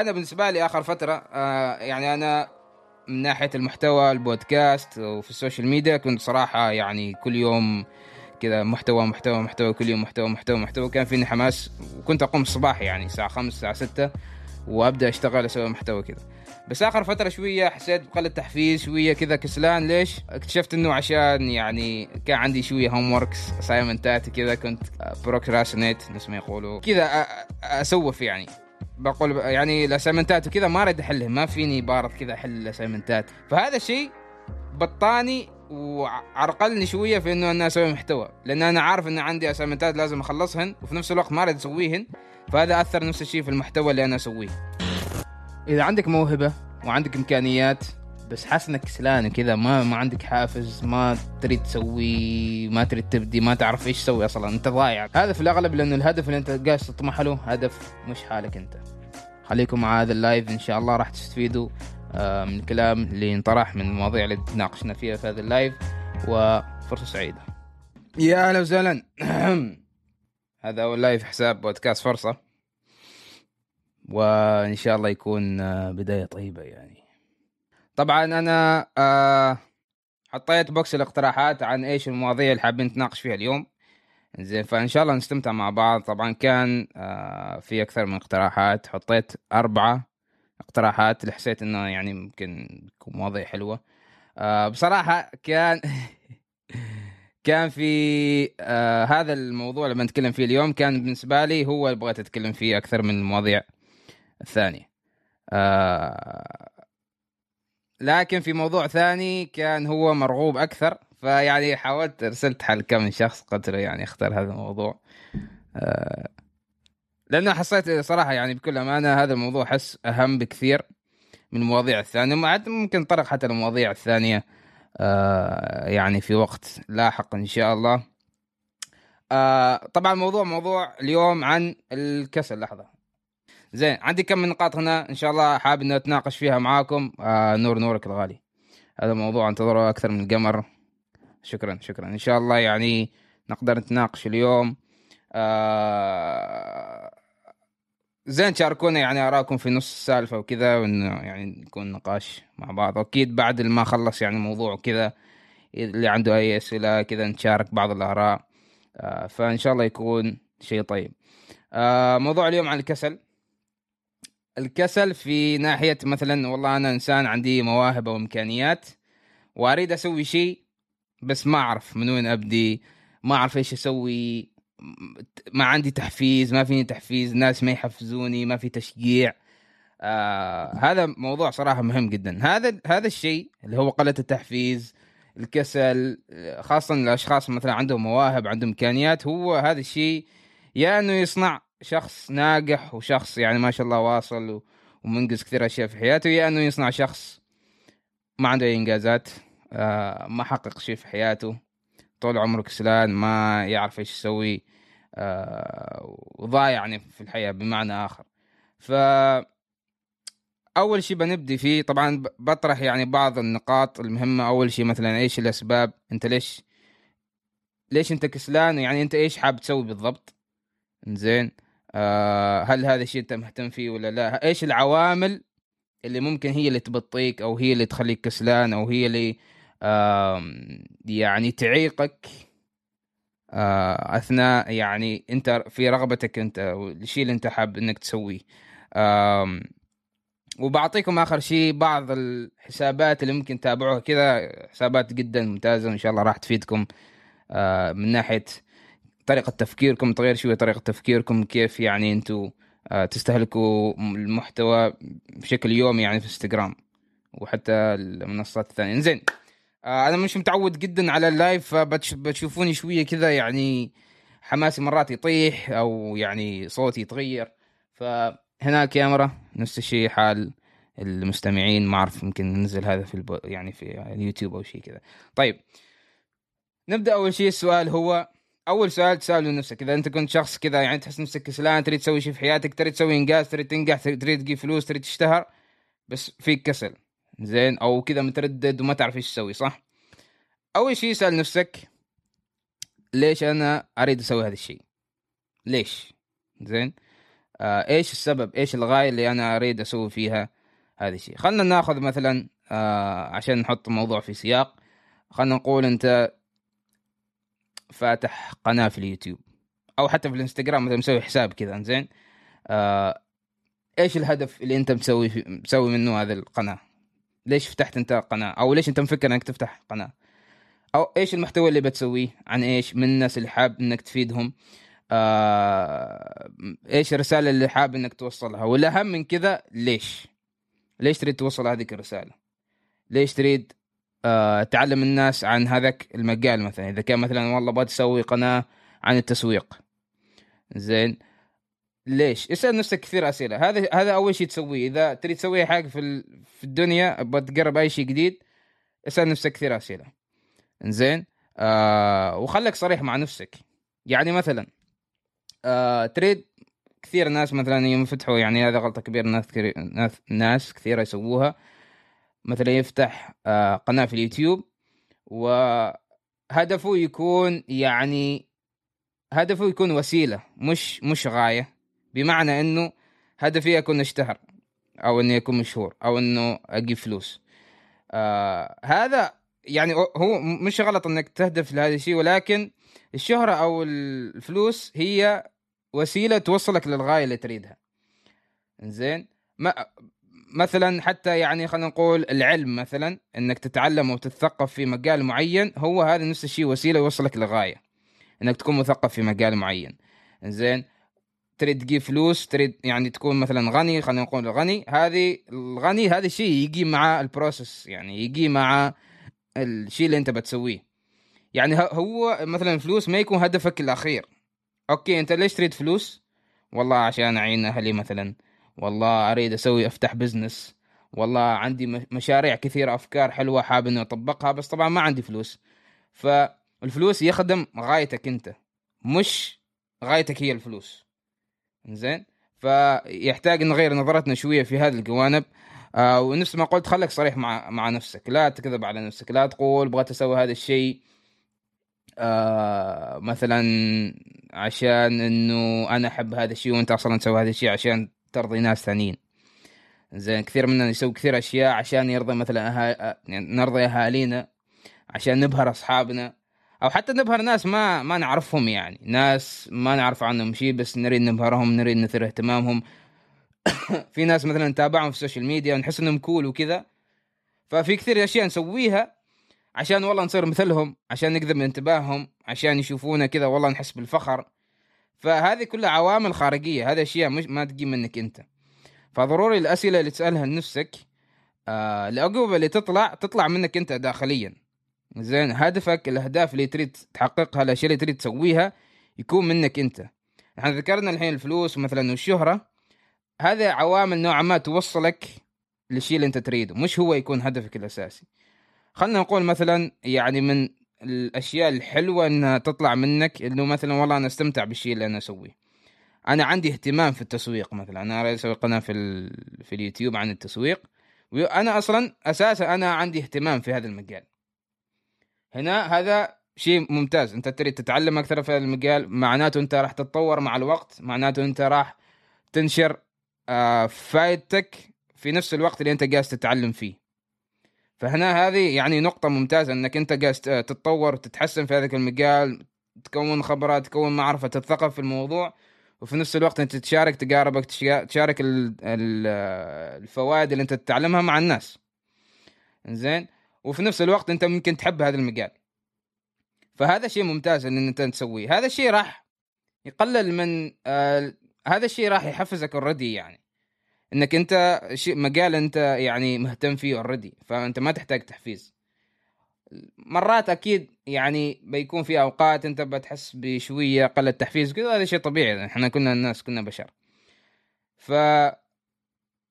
أنا بالنسبة لي آخر فترة. آه يعني أنا من ناحية المحتوى البودكاست وفي ال social media كنت صراحة يعني كل يوم كذا محتوى محتوى محتوى كل يوم محتوى محتوى محتوى. كان فيني حماس. وكنت أقوم الصباح يعني الساعة 5 الساعة 6 وأبدأ أشتغل أسوي محتوى كذا. بس آخر فترة شوية حسيت بقلة تحفيز شوية كذا كسلان. ليش؟ اكتشفت إنه عشان يعني كان عندي شوية homeworks assignment ات كذا كنت procrastinate نفس ما يقولوا. كذا اسوف يعني. بقول يعني ال assignment ات وكذا ما أريد احلهم ما فيني بارد كذا أحل ال assignment ات فهذا الشيء بطاني وعرقلني شوية في إنه أنا أسوي محتوى لأن أنا عارف إن عندي assignment ات لازم أخلصهن وفي نفس الوقت ما أريد أسويهن فهذا أثر نفس الشيء في المحتوى اللي أنا أسويه. إذا عندك موهبة وعندك إمكانيات بس حاسس إنك كسلان وكذا. ما ما عندك حافز ما تريد تسوي ما تريد تبدي ما تعرف إيش تسوي أصلا. أنت ضايع. هذا في الأغلب لأنه الهدف اللي أنت قاعد تطمح له هدف مش حالك أنت. خليكم مع هذا ال live. إن شاء الله راح تستفيدوا آه، من الكلام اللي انطرح من المواضيع اللي تناقشنا فيها في هذا ال live. وفرصة سعيدة. يا أهلا وسهلا. هذا أول live حساب بودكاست فرصة. وإن شاء الله يكون آه، بداية طيبة يعني. طبعا أنا آه، حطيت box الاقتراحات عن إيش المواضيع اللي حابين نتناقش فيها اليوم. زين فإن شاء الله نستمتع مع بعض. طبعا كان آه، في أكثر من اقتراحات. حطيت أربعة اقتراحات اللي حسيت إنه يعني ممكن تكون مواضيع حلوة. بصراحة كان كان في آه هذا الموضوع اللي بنتكلم فيه اليوم كان بالنسبة لي هو اللي بغيت أتكلم فيه أكثر من المواضيع الثانية. آه لكن في موضوع ثاني كان هو مرغوب أكثر فيعني حاولت أرسلت حل كم من شخص له يعني اختار هذا الموضوع. آه لأنه حسيت صراحة يعني بكل أمانة هذا الموضوع حس أهم بكثير من المواضيع الثانية ممكن نطرق حتى المواضيع الثانية آه يعني في وقت لاحق إن شاء الله. آه طبعا الموضوع موضوع اليوم عن الكسل لحظة. زين عندي كم من نقاط هنا إن شاء الله حابب إني أتناقش فيها معاكم. آه نور نورك الغالي. هذا الموضوع انتظره أكثر من القمر شكرا شكرا. إن شاء الله يعني نقدر نتناقش اليوم. آه زين تشاركونا يعني اراكم في نص السالفة وكذا وإنه يعني يكون نقاش مع بعض. واكيد بعد ما خلص يعني الموضوع وكذا اللي عنده أي أسئلة كذا نتشارك بعض الآراء. آه فإن شاء الله يكون شيء طيب. آه موضوع اليوم عن الكسل. الكسل في ناحية مثلا والله أنا إنسان عندي مواهب وامكانيات وأريد أسوي شيء بس ما أعرف من وين أبدي ما أعرف إيش أسوي ما عندي تحفيز ما فيني تحفيز ناس ما يحفزوني ما في تشجيع. آه هذا موضوع صراحة مهم جدا. هذا هذا الشيء اللي هو قلة التحفيز الكسل خاصه الأشخاص مثلا عندهم مواهب عندهم إمكانيات هو هذا الشيء يا إنه يصنع شخص ناجح وشخص يعني ما شاء الله واصل ومنجز كثير أشياء في حياته يا إنه يصنع شخص ما عنده أي إنجازات آه ما حقق شيء في حياته طول عمره كسلان ما يعرف إيش يسوي آه وضايع يعني في الحياة بمعنى آخر. ف أول شيء بنبدي فيه طبعا بطرح يعني بعض النقاط المهمة. أول شيء مثلا إيش الأسباب؟ أنت ليش ليش أنت كسلان؟ يعني أنت إيش حاب تسوي بالضبط؟ زين آه هل هذا الشيء أنت مهتم فيه ولا لا؟ إيش العوامل اللي ممكن هي اللي تبطيك أو هي اللي تخليك كسلان أو هي اللي يعني تعيقك آه، أثناء يعني أنت في رغبتك أنت الشيء اللي أنت حاب إنك تسويه؟ وبعطيكم آخر شيء بعض الحسابات اللي ممكن تتابعوها كذا حسابات جدا ممتازة وإن شاء الله راح تفيدكم آه، من ناحية طريقة تفكيركم تغير شوية طريقة تفكيركم كيف يعني أنتم آه، تستهلكوا المحتوى بشكل يومي يعني في انستغرام وحتى المنصات الثانية. زين آه أنا مش متعود جدا على ال live فبتشوفوني شوية كذا يعني حماسي مرات يطيح أو يعني صوتي يتغير. فهنا الكاميرا نفس الشيء حال المستمعين ما أعرف يمكن ننزل هذا في البو يعني في اليوتيوب أو شيء كذا. طيب نبدأ أول شيء السؤال هو أول سؤال تسأله نفسك إذا أنت كنت شخص كذا يعني تحس نفسك كسلان تريد تسوي شيء في حياتك تريد تسوي إنجاز تريد تنجح تريد تجيب فلوس تريد تشتهر بس فيك كسل. زين؟ أو كذا متردد وما تعرف إيش تسوي صح؟ أول شيء اسال نفسك ليش أنا أريد أسوي هذا الشيء؟ ليش؟ زين؟ آه إيش السبب؟ إيش الغاية اللي أنا أريد أسوي فيها هذا الشيء؟ خلينا ناخذ مثلا آه عشان نحط الموضوع في سياق. خلينا نقول أنت فاتح قناة في اليوتيوب. أو حتى في الإنستغرام مثلا مسوي حساب كذا زين آه إيش الهدف اللي أنت مسوي في مسوي منه هذه القناة؟ ليش فتحت أنت قناة؟ أو ليش أنت مفكر إنك تفتح قناة؟ أو إيش المحتوى اللي بتسويه؟ عن إيش؟ من الناس اللي حاب إنك تفيدهم؟ آه إيش الرسالة اللي حاب إنك توصلها؟ والأهم من كذا ليش؟ ليش تريد توصل هذه الرسالة؟ ليش تريد تعلم الناس عن هذاك المجال مثلا. إذا كان مثلا والله بتسوي قناة عن التسويق. زين. ليش؟ اسأل نفسك كثير أسئلة. هذا هذا أول شيء تسويه. إذا تريد تسوي حاجة في في الدنيا بتقرب أي شيء جديد اسأل نفسك كثير أسئلة. زين. آه وخليك صريح مع نفسك. يعني مثلا آه تريد كثير ناس مثلا يوم يفتحوا يعني هذا غلطة كبيرة ناس كثير ناس كثيرة يسووها. مثلا يفتح آه قناة في اليوتيوب وهدفه يكون يعني هدفه يكون وسيلة مش مش غاية. بمعنى إنه هدفي أكون أشتهر أو اني اكون مشهور أو إنه أجيب فلوس. آه هذا يعني هو مش غلط إنك تهدف لهذا الشيء ولكن الشهرة أو الفلوس هي وسيلة توصلك للغاية اللي تريدها. زين ما مثلا حتى يعني خلينا نقول العلم مثلا إنك تتعلم وتتثقف في مجال معين هو هذا نفس الشيء وسيلة يوصلك للغاية إنك تكون مثقف في مجال معين. زين تريد تجيب فلوس تريد يعني تكون مثلا غني خلينا نقول غني هذه الغني هذا الشيء يجي مع البروسس يعني يجي مع الشيء اللي أنت بتسويه. يعني هو مثلا الفلوس ما يكون هدفك الأخير. أوكي أنت ليش تريد فلوس؟ والله عشان أعين أهلي مثلا. والله أريد أسوي أفتح business والله عندي مشاريع كثيرة أفكار حلوة حاب إني أطبقها بس طبعا ما عندي فلوس. فالفلوس يخدم غايتك أنت مش غايتك هي الفلوس. زين فيحتاج نغير نظرتنا شوية في هذه الجوانب. آه ونفس ما قلت خليك صريح مع مع نفسك. لا تكذب على نفسك. لا تقول بغيت أسوي هذا الشيء آه مثلا عشان إنه أنا أحب هذا الشيء وأنت أصلا تسوي هذا الشيء عشان ترضي ناس ثانيين. زين كثير مننا يسوي كثير أشياء عشان يرضي مثلا أها... يعني نرضي أهالينا عشان نبهر أصحابنا أو حتى نبهر ناس ما ما نعرفهم يعني. ناس ما نعرف عنهم شيء بس نريد نبهرهم نريد نثير اهتمامهم. في ناس مثلا نتابعهم في ال social media ونحس إنهم cool وكذا. ففي كثير أشياء نسويها عشان والله نصير مثلهم عشان نجذب انتباههم عشان يشوفونا كذا والله نحس بالفخر. فهذه كلها عوامل خارجية هذه أشياء مش ما تجي منك أنت. فضروري الأسئلة اللي تسألها لنفسك آه الاجوبه اللي تطلع تطلع منك أنت داخليا. زين هدفك الأهداف اللي تريد تحققها الأشياء اللي تريد تسويها يكون منك أنت. إحنا ذكرنا الحين الفلوس مثلا والشهرة. هذه عوامل نوعا ما توصلك للشيء اللي أنت تريده مش هو يكون هدفك الأساسي. خلينا نقول مثلا يعني من الأشياء الحلوة إنها تطلع منك إنه مثلا والله أنا أستمتع بالشيء اللي أنا أسويه. أنا عندي اهتمام في التسويق مثلا أنا أسوي قناة في في اليوتيوب عن التسويق. وأنا أصلا أساسا أنا عندي اهتمام في هذا المجال. هنا هذا شيء ممتاز أنت تريد تتعلم أكثر في هذا المجال معناته أنت راح تتطور مع الوقت معناته أنت راح تنشر آه، فائدتك في نفس الوقت اللي أنت جالس تتعلم فيه. فهنا هذه يعني نقطة ممتازة إنك أنت جالس تتطور وتتحسن في هذا المجال تكون خبرات تكون معرفة تتثقف في الموضوع وفي نفس الوقت أنت تشارك تقاربك تشارك الفوائد اللي أنت تتعلمها مع الناس. زين وفي نفس الوقت أنت ممكن تحب هذا المجال. فهذا شيء ممتاز إن أنت تسويه. هذا الشيء راح يقلل من آه هذا الشيء راح يحفزك already يعني. إنك أنت شيء مجال أنت يعني مهتم فيه already فأنت ما تحتاج تحفيز. مرات أكيد يعني بيكون في أوقات أنت بتحس بشوية قله تحفيز كذا هذا شيء طبيعي إحنا كنا الناس كنا بشر. ف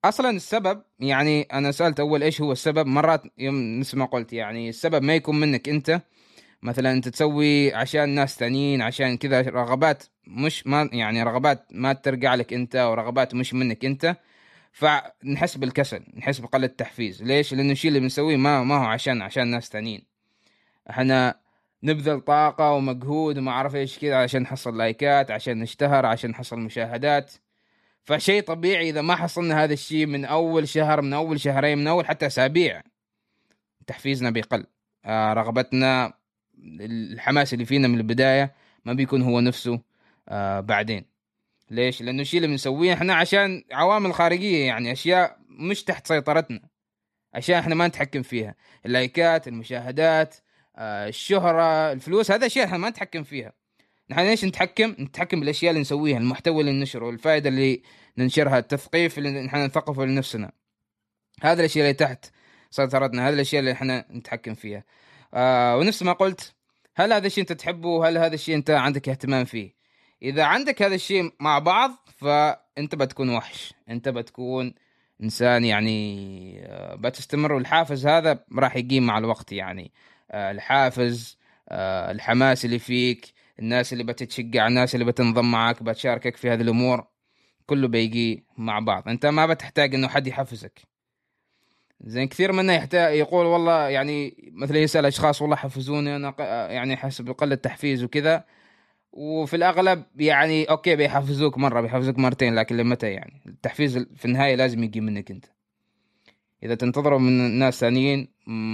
أصلا السبب يعني أنا سألت أول إيش هو السبب مرات يوم ما قلت يعني السبب ما يكون منك أنت. مثلا أنت تسوي عشان ناس ثانيين عشان كذا رغبات مش ما يعني رغبات ما ترجع لك أنت ورغبات مش منك أنت. فنحس بالكسل نحس بقلة التحفيز. ليش؟ لأنه الشيء اللي بنسويه ما ما هو عشان عشان ناس ثانيين إحنا نبذل طاقة ومجهود وما أعرف إيش كذا عشان نحصل لايكات عشان نشتهر عشان نحصل مشاهدات. فشيء طبيعي إذا ما حصلنا هذا الشيء من أول شهر من أول شهرين من أول حتى أسابيع تحفيزنا بيقل. آه رغبتنا الحماس اللي فينا من البداية ما بيكون هو نفسه آه بعدين. ليش؟ لأنه الشيء اللي بنسويه إحنا عشان عوامل خارجية يعني أشياء مش تحت سيطرتنا أشياء إحنا ما نتحكم فيها. اللايكات المشاهدات آه الشهرة الفلوس هذا أشياء إحنا ما نتحكم فيها. نحن ليش نتحكم؟ نتحكم بالأشياء اللي نسويها المحتوى اللي ننشره الفائدة اللي ننشرها التثقيف اللي نحن نثقفه لنفسنا. هذا الأشياء اللي تحت سيطرتنا هذه الأشياء اللي إحنا نتحكم فيها. آه ونفس ما قلت هل هذا الشيء أنت تحبه؟ هل هذا الشيء أنت عندك اهتمام فيه؟ إذا عندك هذا الشيء مع بعض فأنت بتكون وحش. أنت بتكون إنسان يعني آه، بتستمر. والحافز هذا راح يقيم مع الوقت يعني. آه، الحافز آه، الحماس اللي فيك الناس اللي بتتشجع الناس اللي بتنضم معك بتشاركك في هذه الأمور كله بيجي مع بعض. أنت ما بتحتاج إنه حد يحفزك. زين كثير منا يحتاج يقول والله يعني مثلا يسأل أشخاص والله حفزوني أنا يعني حسب قلة تحفيز وكذا. وفي الأغلب يعني أوكي بيحفزوك مرة بيحفزوك مرتين لكن لمتى يعني؟ التحفيز في النهاية لازم يجي منك أنت. إذا تنتظره من ناس ثانيين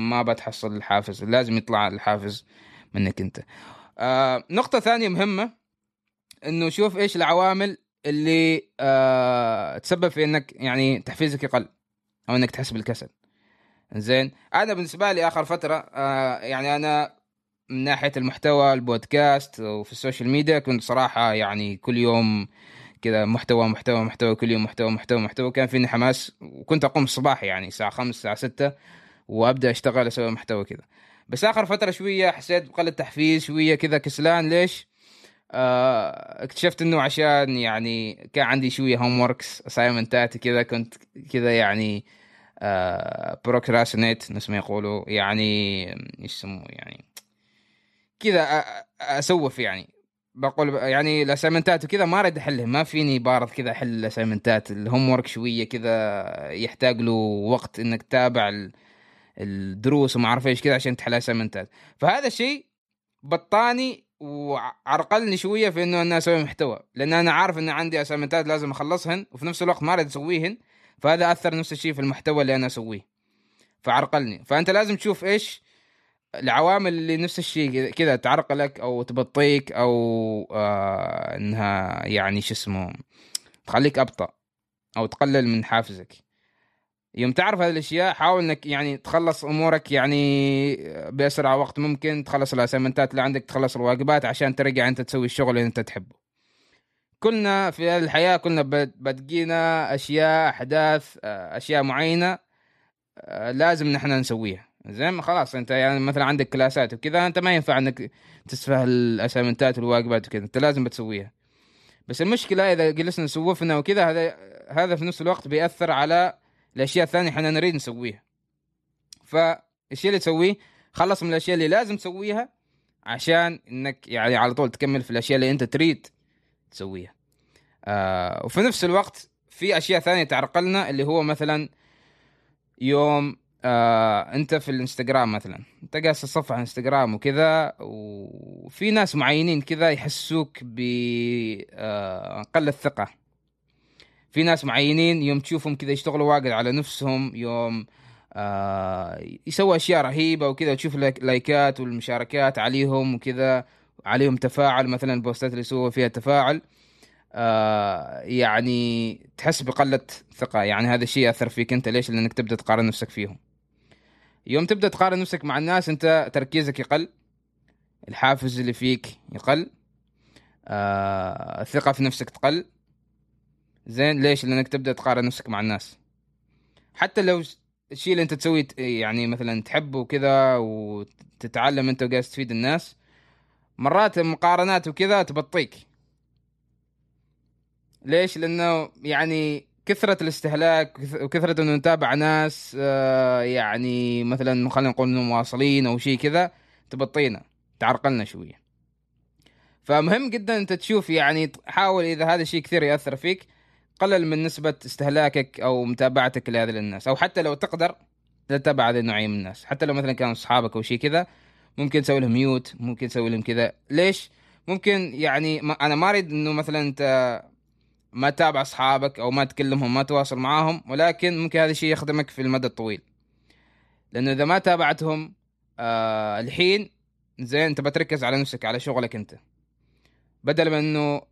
ما بتحصل الحافز لازم يطلع الحافز منك أنت. آه نقطة ثانية مهمة إنه شوف إيش العوامل اللي آه تسبب في إنك يعني تحفيزك يقل أو إنك تحس بالكسل. زين أنا بالنسبة لي آخر فترة. آه يعني أنا من ناحية المحتوى البودكاست وفي ال social media كنت صراحة يعني كل يوم كذا محتوى محتوى محتوى كل يوم محتوى محتوى محتوى. كان فيني حماس وكنت أقوم الصباح يعني الساعة 5 الساعة 6 وأبدأ أشتغل أسوي محتوى كذا. بس آخر فترة شوية حسيت بقلة تحفيز شوية كذا كسلان. ليش؟ آه اكتشفت إنه عشان يعني كان عندي شوية homeworks assignment ات كذا كنت كذا يعني آه procrastinate نفس ما يقولوا يعني إيش يسموه يعني؟ كذا أسوف يعني. بقول يعني الأسايمنتات وكذا ما أريد احلهم ما فيني بارض كذا أحل الأسايمنتات. الهوم ورك شوية كذا يحتاج له وقت إنك تتابع الدروس وما أعرف إيش كذا عشان تحل اسايمنتات فهذا الشيء بطاني وعرقلني شوية في إنه أنا أسوي محتوى. لأن أنا عارف إن عندي أسايمنتات لازم اخلصها وفي نفس الوقت ما أريد أسويهن فهذا أثر نفس الشيء في المحتوى اللي أنا أسويه. فعرقلني. فأنت لازم تشوف إيش العوامل اللي نفس الشيء كذا تعرقلك أو تبطيك أو آه إنها يعني شو اسمه تخليك أبطأ أو تقلل من حافزك. يوم تعرف هذه الأشياء حاول إنك يعني تخلص أمورك يعني بأسرع وقت ممكن تخلص الأسايمنتات اللي عندك تخلص الواجبات عشان ترجع أنت تسوي الشغل اللي أنت تحبه. كلنا في هذه الحياة كلنا بتجينا أشياء أحداث آه، أشياء معينة آه، لازم نحن نسويها. زين خلاص انت يعني مثلا عندك كلاسات وكذا انت ما ينفع انك تسفه الاسايمنتات والواجبات وكذا انت لازم بتسويها. بس المشكلة إذا جلسنا نسوفنا وكذا هذا هذا في نفس الوقت بيأثر على الأشياء الثانية إحنا نريد نسويها. فالشيء اللي تسويه خلص من الأشياء اللي لازم تسويها عشان إنك يعني على طول تكمل في الأشياء اللي أنت تريد تسويها. آه وفي نفس الوقت في أشياء ثانية تعرقلنا اللي هو مثلا يوم آه انت في الانستغرام مثلا. انت قاس الصفحه انستغرام وكذا وفي ناس معينين كذا يحسوك بقلة آه ثقه في ناس معينين يوم تشوفهم كذا يشتغلوا واجد على نفسهم يوم آه يسووا أشياء رهيبة وكذا وتشوف لايكات والمشاركات عليهم وكذا عليهم تفاعل مثلا البوستات اللي يسووا فيها تفاعل. آه يعني تحس بقلة ثقة. يعني هذا الشيء يأثر فيك أنت. ليش؟ لأنك تبدأ تقارن نفسك فيهم. يوم تبدأ تقارن نفسك مع الناس أنت تركيزك يقل الحافز اللي فيك يقل آه الثقة في نفسك تقل. زين ليش؟ لأنك تبدأ تقارن نفسك مع الناس. حتى لو الشيء اللي أنت تسويه يعني مثلا تحبه وكذا وتتعلم أنت وقاعد تفيد الناس مرات المقارنات وكذا تبطيك. ليش؟ لأنه يعني كثرة الاستهلاك وكثرة إنه نتابع ناس آه، يعني مثلا خلينا نقول إنهم مواصلين أو شيء كذا تبطينا تعرقلنا شوية. فمهم جدا أنت تشوف يعني حاول إذا هذا الشيء كثير يأثر فيك قلل من نسبة استهلاكك أو متابعتك لهذه الناس. أو حتى لو تقدر تتابع هذه النوعية من الناس. حتى لو مثلا كانوا أصحابك أو شيء كذا ممكن تسوي لهم ميوت ممكن تسوي لهم كذا. ليش؟ ممكن يعني ما أنا ما أريد إنه مثلا أنت ما تتابع أصحابك أو ما تكلمهم ما تواصل معاهم ولكن ممكن هذا الشيء يخدمك في المدى الطويل. لأنه إذا ما تابعتهم آه الحين زين أنت بتركز على نفسك على شغلك أنت. بدل من إنه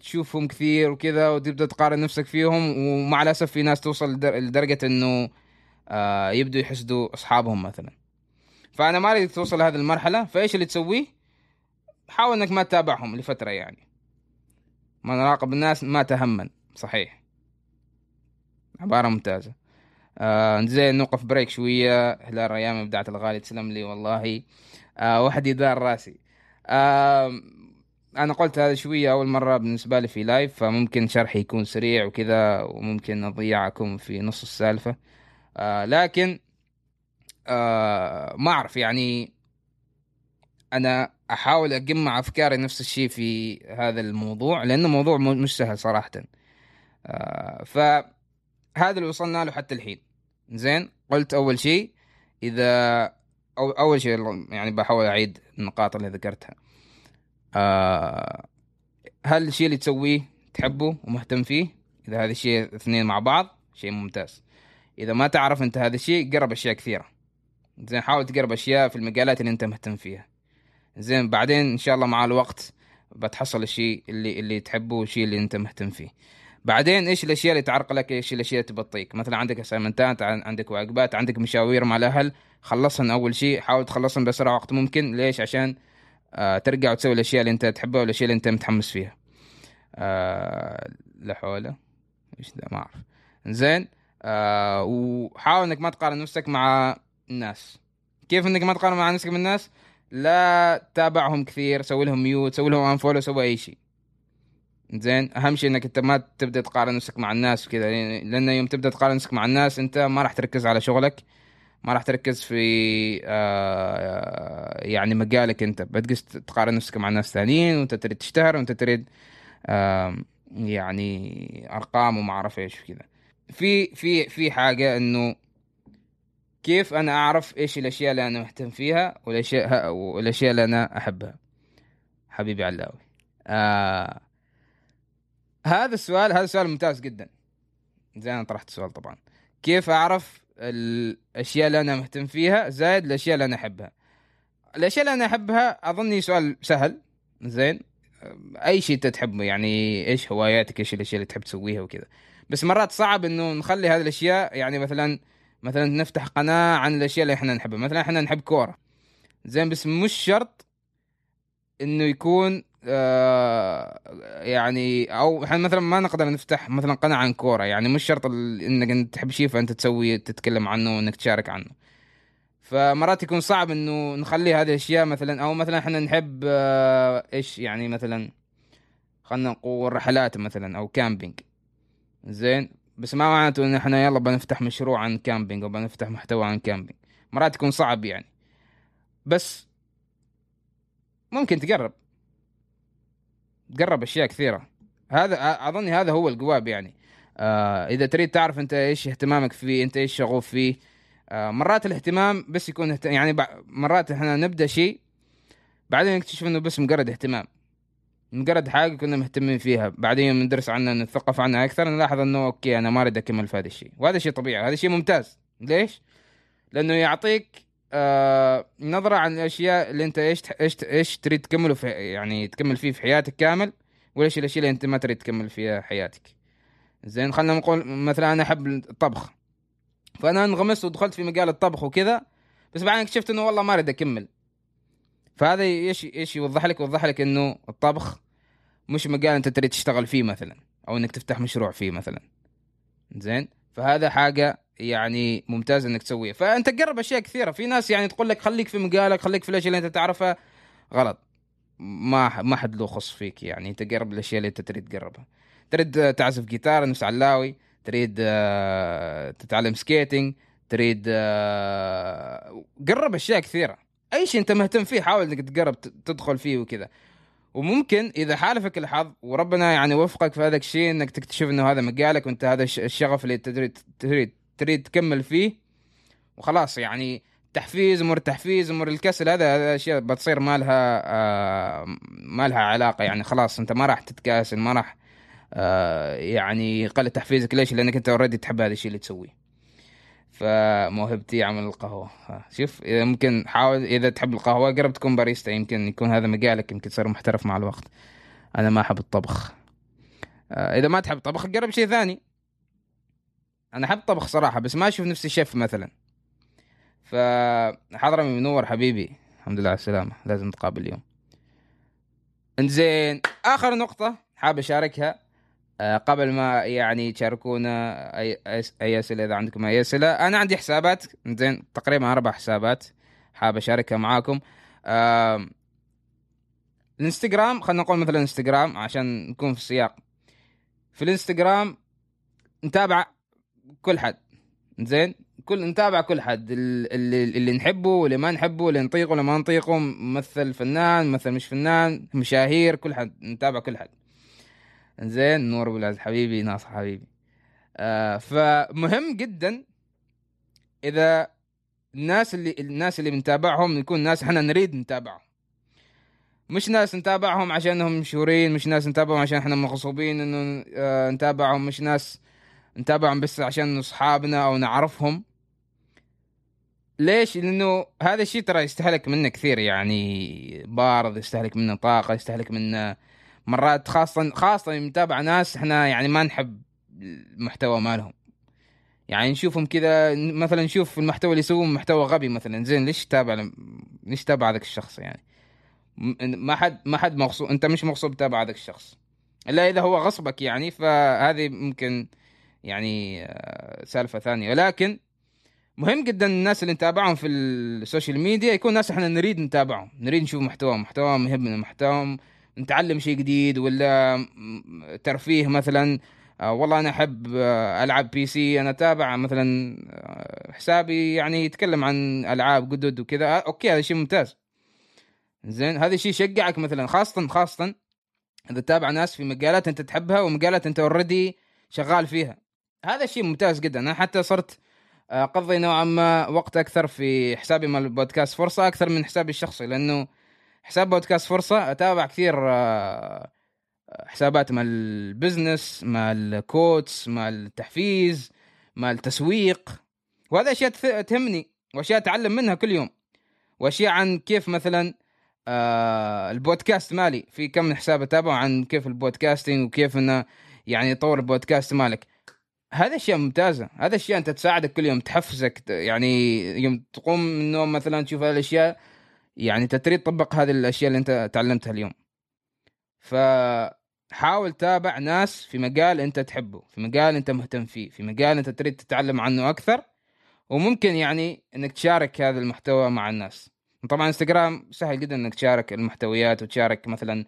تشوفهم كثير وكذا وتبدأ تقارن نفسك فيهم ومع الأسف في ناس توصل لدرجة إنه آه يبدوا يحسدوا أصحابهم مثلا. فأنا ما أريد توصل لهذه المرحلة فإيش اللي تسويه؟ حاول إنك ما تتابعهم لفترة يعني. من راقب الناس مات هما. صحيح. عبارة ممتازة. آه زين نوقف break شوية. هلال ريان ابدعت الغالي تسلم لي والله. آه وايد دار راسي. آه أنا قلت هذا شوية أول مرة بالنسبة لي في live فممكن شرحي يكون سريع وكذا وممكن اضيعكم في نص السالفة. آه لكن آه ما أعرف يعني أنا أحاول أجمع أفكاري نفس الشيء في هذا الموضوع لأنه موضوع مش سهل صراحة. آه فهذا اللي وصلنا له حتى الحين. زين؟ قلت أول شيء إذا أو أول شيء يعني بحاول أعيد النقاط اللي ذكرتها. آه هل الشيء اللي تسويه تحبه ومهتم فيه؟ إذا هذا الشيء اثنين مع بعض شيء ممتاز. إذا ما تعرف أنت هذا الشيء قرب أشياء كثيرة. زين؟ حاول تقرب أشياء في المجالات اللي أنت مهتم فيها. زين بعدين إن شاء الله مع الوقت بتحصل الشيء اللي اللي تحبه والشيء اللي أنت مهتم فيه. بعدين إيش الأشياء اللي تعرق لك؟ إيش الأشياء اللي تبطيك مثلا عندك اسايمنتات عندك واجبات عندك مشاوير مع الأهل خلصهم أول شيء حاول تخلصهم بأسرع وقت ممكن. ليش؟ عشان آه ترجع وتسوي الأشياء اللي أنت تحبها والأشياء اللي أنت متحمس فيها. آه لا حول. إيش ذا ما أعرف. زين آه وحاول إنك ما تقارن نفسك مع الناس. كيف إنك ما تقارن مع نفسك من الناس لا تابعهم كثير سوي لهم mute سوي لهم unfollow سوي أي شيء. زين أهم شيء إنك أنت ما تبدأ تقارن نفسك مع الناس وكذا لأن يوم تبدأ تقارن نفسك مع الناس أنت ما راح تركز على شغلك ما راح تركز في آه يعني مجالك أنت. بتقص تقارن نفسك مع ناس ثانيين وأنت تريد تشتهر وأنت تريد آه يعني أرقام وما أعرف إيش وكذا. في في في حاجة إنه كيف أنا أعرف إيش الأشياء اللي أنا مهتم فيها والأشياء والأشياء اللي أنا أحبها؟ حبيبي علاوي. آه هذا السؤال هذا سؤال ممتاز جدا. زي أنا طرحت السؤال طبعا. كيف أعرف الأشياء اللي أنا مهتم فيها زائد الأشياء اللي أنا أحبها؟ الأشياء اللي أنا أحبها أظني سؤال سهل. زين أي شيء أنت تحبه يعني إيش هواياتك إيش الأشياء اللي تحب تسويها وكذا. بس مرات صعب إنه نخلي هذه الأشياء يعني مثلا مثلا نفتح قناة عن الأشياء اللي إحنا نحبها. مثلا إحنا نحب كورة. زين بس مش شرط إنه يكون آه يعني أو إحنا مثلا ما نقدر نفتح مثلا قناة عن كورة. يعني مش شرط إنك تحب شيء فانت تسوي تتكلم عنه وإنك تشارك عنه. فمرات يكون صعب إنه نخلي هذه الأشياء مثلا أو مثلا إحنا نحب آه إيش يعني مثلا خلينا نقول رحلات مثلا أو camping زين؟ بس ما معناته إن إحنا يلا بنفتح مشروع عن camping أو بنفتح محتوى عن camping مرات يكون صعب يعني. بس ممكن تقرب. تقرب أشياء كثيرة. هذا اظن هذا هو الجواب يعني. آه إذا تريد تعرف أنت إيش اهتمامك فيه أنت إيش شغوف فيه. آه مرات الاهتمام بس يكون يعني مرات إحنا نبدأ شيء بعدين نكتشف إنه بس مجرد اهتمام. مجرد حاجة كنا مهتمين فيها. بعدين ندرس عنها نتثقف عنها أكثر نلاحظ إنه أوكي أنا ما أريد أكمل في هذا الشيء. وهذا شيء طبيعي هذا شيء ممتاز. ليش؟ لأنه يعطيك آه نظرة عن الأشياء اللي أنت إيش إيش إيش تريد تكمله في يعني تكمل فيه في حياتك كامل وإيش الأشياء اللي أنت ما تريد تكمل فيها حياتك. زين خلينا نقول مثلا أنا أحب الطبخ. فأنا انغمست ودخلت في مجال الطبخ وكذا بس بعدين اكتشفت إنه والله ما أريد أكمل. فهذا إيش إيش يوضح لك؟ يوضح لك إنه الطبخ مش مجال أنت تريد تشتغل فيه مثلا أو إنك تفتح مشروع فيه مثلا. زين؟ فهذا حاجة يعني ممتاز إنك تسويها. فأنت قرب أشياء كثيرة. في ناس يعني تقول لك خليك في مجالك خليك في الأشياء اللي أنت تعرفها. غلط. ما ما حد له خص فيك يعني. أنت قرب الأشياء اللي أنت تريد تقربها تريد تعزف جيتار نفس علاوي تريد آه، تتعلم skating تريد آه، قرب أشياء كثيرة. أي شيء أنت مهتم فيه حاول إنك تقرب تدخل فيه وكذا. وممكن إذا حالفك الحظ وربنا يعني وفقك في هذا الشيء إنك تكتشف إنه هذا مجالك وأنت هذا الشغف اللي تريد تريد تريد تكمل فيه وخلاص يعني تحفيز امور التحفيز امور الكسل هذا أشياء بتصير ما لها آه ما لها علاقة يعني خلاص أنت ما راح تتكاسل ما راح آه يعني قل تحفيزك. ليش؟ لأنك أنت اوريدي تحب هذا الشيء اللي تسويه. فموهبتي عمل القهوة. شوف إذا ممكن حاول إذا تحب القهوة قرب تكون باريستا. يمكن يكون هذا مجالك يمكن تصير محترف مع الوقت. أنا ما أحب الطبخ. آه، إذا ما تحب الطبخ قرب شيء ثاني. أنا أحب الطبخ صراحة بس ما أشوف نفسي شيف مثلا. فحضرمي منور حبيبي. الحمد لله على السلامة. لازم نتقابل اليوم. إنزين آخر نقطة حاب أشاركها. آه، قبل ما يعني تشاركونا اي اي أسئلة إذا عندكم أي أسئلة. أنا عندي حسابات زين تقريبا أربع حسابات حاب أشاركها معاكم. الإنستغرام خلينا نقول مثلا إنستغرام عشان نكون في السياق. في الإنستغرام نتابع كل حد زين؟ كل نتابع كل حد اللي, اللي نحبه واللي ما نحبه اللي نطيقه واللي ما نطيقه ممثل فنان ممثل مش فنان مشاهير كل حد نتابع كل حد. زين نور أبو العز حبيبي ناصر حبيبي. آه فمهم جدا إذا الناس اللي الناس اللي بنتابعهم يكون ناس إحنا نريد نتابعهم. مش ناس نتابعهم عشانهم مشهورين مش ناس نتابعهم عشان إحنا مغصوبين إنه آه نتابعهم مش ناس نتابعهم بس عشان أصحابنا أو نعرفهم. ليش؟ لأنه هذا الشيء ترى يستهلك منه كثير يعني بارض يستهلك منه طاقة يستهلك منه مرات خاصة خاصة متابع ناس إحنا يعني ما نحب المحتوى مالهم. يعني نشوفهم كذا مثلا نشوف المحتوى اللي يسوون محتوى غبي مثلا زين ليش تتابع ليش تتابع هذاك الشخص يعني؟ ما حد ما حد مغصوب أنت مش مغصوب تتابع هذاك الشخص. إلا إذا هو غصبك يعني فهذه ممكن يعني آه، سالفة ثانية. ولكن مهم جدا الناس اللي نتابعهم في ال social media يكون ناس إحنا نريد نتابعهم نريد نشوف محتواهم محتواهم يهمنا محتواهم نتعلم شيء جديد ولا ترفيه مثلا. آه، والله أنا أحب آه، ألعب PC أنا أتابع مثلا آه، حسابي يعني يتكلم عن ألعاب جدد وكذا. أوكي هذا شيء ممتاز. زين هذا الشيء يشجعك مثلا خاصه خاصه إذا تتابع ناس في مجالات أنت تحبها ومجالات أنت already شغال فيها. هذا الشيء ممتاز جدا. أنا حتى صرت اقضي نوعا ما وقت أكثر في حسابي مال البودكاست فرصة أكثر من حسابي الشخصي لأنه حساب بودكاست فرصة أتابع كثير آه، حسابات مال ال business مال ال quotes مال التحفيز مال التسويق. وهذا أشياء تهمني وأشياء أتعلم منها كل يوم. وأشياء عن كيف مثلا آه البودكاست مالي. في كم من حساب أتابعه عن كيف ال podcasting وكيف إنه يعني يطور البودكاست مالك. هذا أشياء ممتازة. هذا أشياء أنت تساعدك كل يوم تحفزك يعني يوم تقوم من النوم مثلا تشوف هذه الأشياء يعني انت تريد تطبق هذه الأشياء اللي انت تعلمتها اليوم. فحاول تابع ناس في مجال انت تحبه في مجال انت مهتم فيه في مجال انت تريد تتعلم عنه أكثر وممكن يعني انك تشارك هذا المحتوى مع الناس. طبعا إنستغرام سهل جدا إنك تشارك المحتويات وتشارك مثلا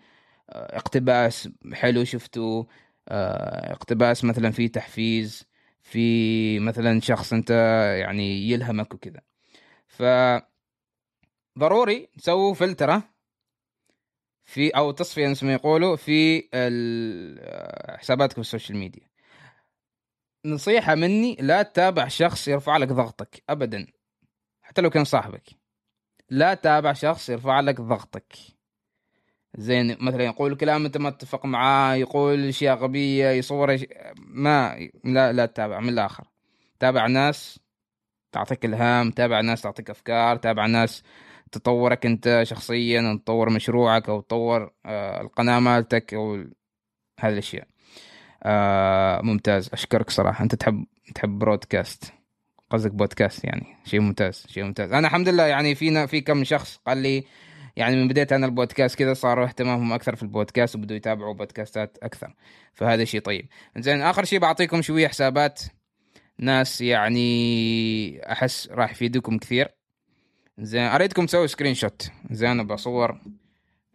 آه، اقتباس حلو شفته آه، اقتباس مثلا فيه تحفيز في مثلا شخص انت يعني يلهمك وكذا. ف ضروري تسووا فلتره في أو تصفية مثل ما يقولوا في حساباتكم في ال social media. نصيحة مني لا تتابع شخص يرفع لك ضغطك ابدا. حتى لو كان صاحبك. لا تتابع شخص يرفع لك ضغطك. زين مثلا يقول كلام أنت ما تتفق معاه يقول أشياء غبية يصور ما لا لا تتابع من الآخر. تابع ناس تعطيك إلهام تابع ناس تعطيك أفكار تابع ناس تطورك انت شخصيا تطور مشروعك أو تطور آه، القناة مالتك أو هذه الأشياء. آه ممتاز. أشكرك صراحة. أنت تحب تحب برودكاست قصدك بودكاست يعني. شيء ممتاز شيء ممتاز. أنا الحمد لله يعني فينا في كم شخص قال لي يعني من بديت أنا البودكاست كذا صاروا اهتمامهم أكثر في البودكاست وبدوا يتابعوا بودكاستات أكثر. فهذا شيء طيب. زين آخر شيء بعطيكم شوية حسابات. ناس يعني أحس راح يفيدكم كثير. زين أريدكم تسوي screenshot زين أنا بصور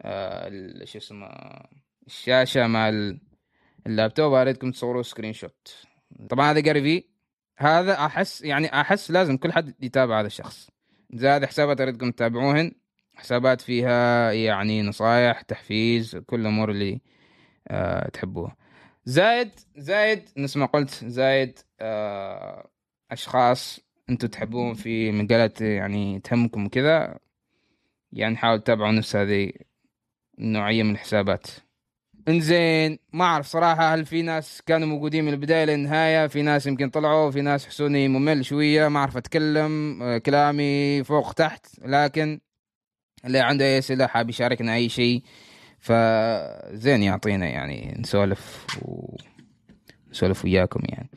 آه شو اسمه الشاشة مال اللابتوب أريدكم تصوروا screenshot طبعا هذا Gary Vee هذا أحس يعني أحس لازم كل حد يتابع هذا الشخص. هذه حسابات أريدكم تتابعوهن. حسابات فيها يعني نصايح تحفيز كل الأمور اللي أه تحبوها. زايد زايد نفس ما قلت زايد أه أشخاص أنتم تحبون في مجالات يعني تهمكم وكذا يعني حاولوا تتابعوا نفس هذه النوعية من الحسابات. انزين ما أعرف صراحة هل في ناس كانوا موجودين من البداية للنهاية في ناس يمكن طلعوا في ناس حسوني ممل شوية ما أعرف أتكلم آه، كلامي فوق تحت لكن اللي عنده أي أسئلة حاب يشاركنا أي شيء فزين يعطينا يعني نسولف و... نسولف وياكم يعني.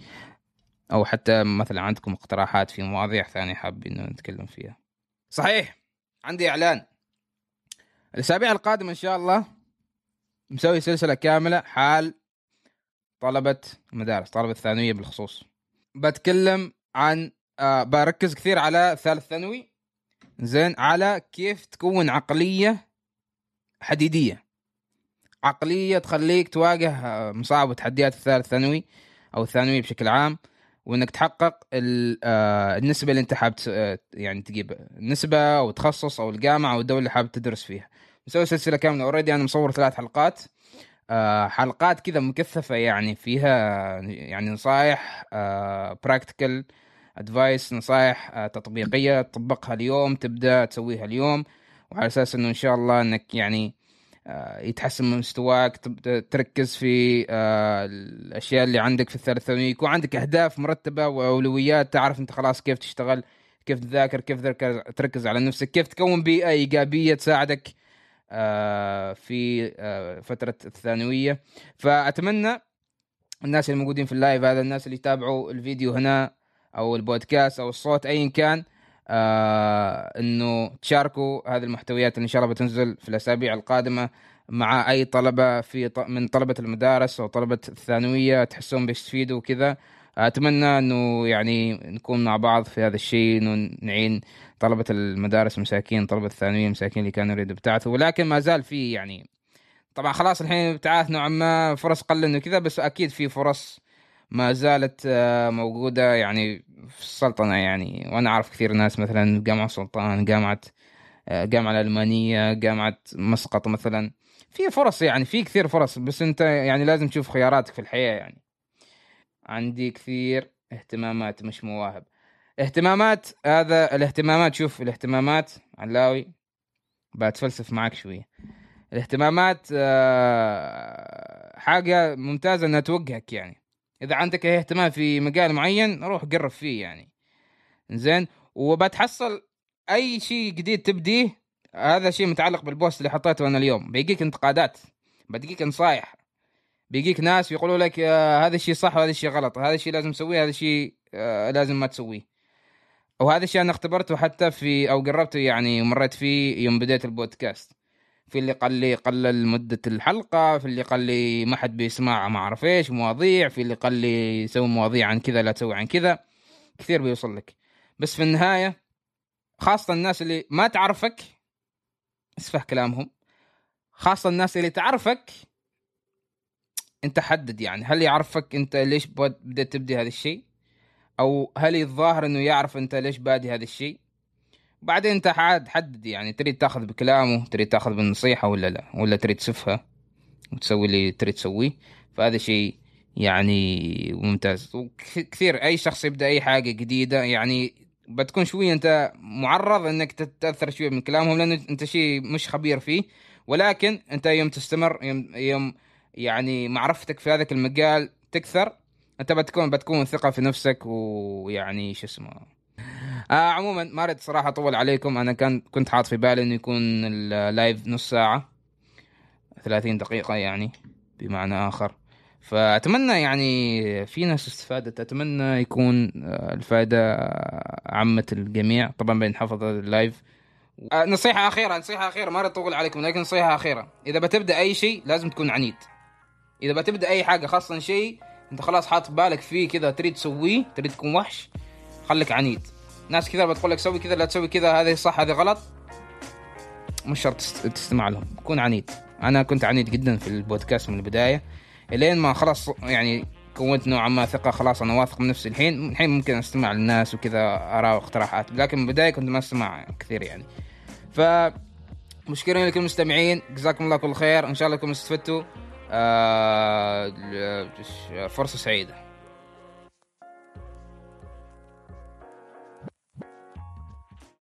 أو حتى مثلا عندكم اقتراحات في مواضيع ثانية حابين نتكلم فيها. صحيح. عندي إعلان. الأسابيع القادمة إن شاء الله مسوي سلسلة كاملة حال طلبة المدارس طلبة الثانوية بالخصوص. بتكلم عن آه بركز كثير على ثالث ثانوي. زين على كيف تكون عقلية حديدية. عقلية تخليك تواجه آه، مصاعب وتحديات الثالث ثانوي أو الثانوي بشكل عام. وإنك تحقق آه، النسبة اللي أنت حاب آه، يعني تجيب النسبة أو التخصص أو الجامعة أو الدولة اللي حابب تدرس فيها. مسوي سلسلة كاملة. اوريدي أنا مصور ثلاث حلقات. حلقات كذا مكثفة يعني فيها يعني نصائح practical advice نصائح تطبيقية تطبقها اليوم تبدأ تسويها اليوم. وعلى أساس إنه إن شاء الله إنك يعني آه، يتحسن من مستواك تركز في آه، الأشياء اللي عندك في الثالث ثانوي. يكون عندك أهداف مرتبة وأولويات تعرف أنت خلاص كيف تشتغل كيف تذاكر كيف تركز على نفسك كيف تكون بيئة إيجابية تساعدك آه، في فترة الثانوية. فأتمنى الناس الموجودين في اللايف هذا الناس اللي يتابعوا الفيديو هنا أو البودكاست أو الصوت ايا كان آه إنه تشاركوا هذه المحتويات اللي إن شاء الله بتنزل في الأسابيع القادمة مع أي طلبة في ط... من طلبة المدارس أو طلبة الثانوية تحسون بيستفيدوا وكذا. أتمنى إنه يعني نكون مع بعض في هذا الشيء إنه نعين طلبة المدارس مساكين طلبة الثانوية مساكين اللي كانوا يريدوا يبتعثوا. ولكن ما زال في يعني طبعا خلاص الحين ابتعاث نوعا ما فرص قل وكذا بس أكيد في فرص ما زالت آه، موجودة يعني في السلطنة يعني. وأنا أعرف كثير ناس مثلا جامعة سلطان جامعة آه، جامعة الألمانية جامعة مسقط مثلا. في فرص يعني في كثير فرص بس أنت يعني لازم تشوف خياراتك في الحياة يعني. عندي كثير اهتمامات مش مواهب. اهتمامات هذا الاهتمامات شوف الاهتمامات علاوي بتفلسف معك شوية. الاهتمامات آه، حاجة ممتازة إنها توجهك يعني. إذا عندك اهتمام في مجال معين روح قرب فيه يعني. زين وبتحصل أي شيء جديد تبديه هذا شيء متعلق بالبوست اللي حطيته أنا اليوم. بيجيك انتقادات بتجيك نصايح. بيجيك ناس يقولوا لك آه هذا الشيء صح وهذا الشيء غلط هذا الشيء لازم تسويه هذا الشيء آه لازم ما تسويه. وهذا الشيء أنا اختبرته حتى في أو قربته يعني ومريت فيه يوم بديت البودكاست. في اللي قال لي قلل مدة الحلقة في اللي قال لي ما حد بيسمع ما أعرف إيش مواضيع في اللي قال لي سوي مواضيع عن كذا لا تسوي عن كذا. كثير بيوصل لك. بس في النهاية خاصة الناس اللي ما تعرفك اسفه كلامهم. خاصة الناس اللي تعرفك أنت حدد يعني هل يعرفك أنت ليش بدأت تبدي هذا الشيء؟ أو هل الظاهر إنه يعرف أنت ليش بادي هذا الشيء؟ بعدين انت حاد حدد يعني تريد تاخذ بكلامه تريد تاخذ بالنصيحة ولا لا؟ ولا تريد تسفها وتسوي اللي تريد تسويه؟ فهذا شيء يعني ممتاز. وكثير أي شخص يبدأ أي حاجة جديدة يعني بتكون شوية أنت معرض إنك تتأثر شوية من كلامهم لأنه أنت شيء مش خبير فيه. ولكن أنت يوم تستمر يوم, يوم يعني معرفتك في هذاك المجال تكثر أنت بتكون بتكون ثقة في نفسك ويعني شو اسمه آه عموما ما أريد صراحة أطول عليكم. أنا كان كنت حاط في بالي إنه يكون ال live نص ساعة 30 دقيقة يعني بمعنى آخر. فأتمنى يعني في ناس استفادت أتمنى يكون آه، الفائدة عمت الجميع. طبعا بنحفظ ال live. آه، نصيحة أخيرة نصيحة أخيرة ما أريد أطول عليكم لكن نصيحة أخيرة. إذا بتبدأ أي شيء لازم تكون عنيد. إذا بتبدأ أي حاجة خاصة شيء أنت خلاص حاط بالك فيه كذا تريد تسويه تريد تكون وحش خليك عنيد. ناس كثير بتقول لك سوي كذا لا تسوي كذا هذه صح هذه غلط. مش شرط تستمع لهم كون عنيد. أنا كنت عنيد جدا في البودكاست من البداية. إلين ما خلاص يعني كونت نوعا ما ثقة خلاص أنا واثق من نفسي. الحين الحين ممكن أستمع للناس وكذا اراء واقتراحات لكن من البداية كنت ما أستمع كثير يعني. ف مشكورين لكم المستمعين. جزاكم الله كل خير. إن شاء الله انكم استفدتوا. آه فرصة سعيدة.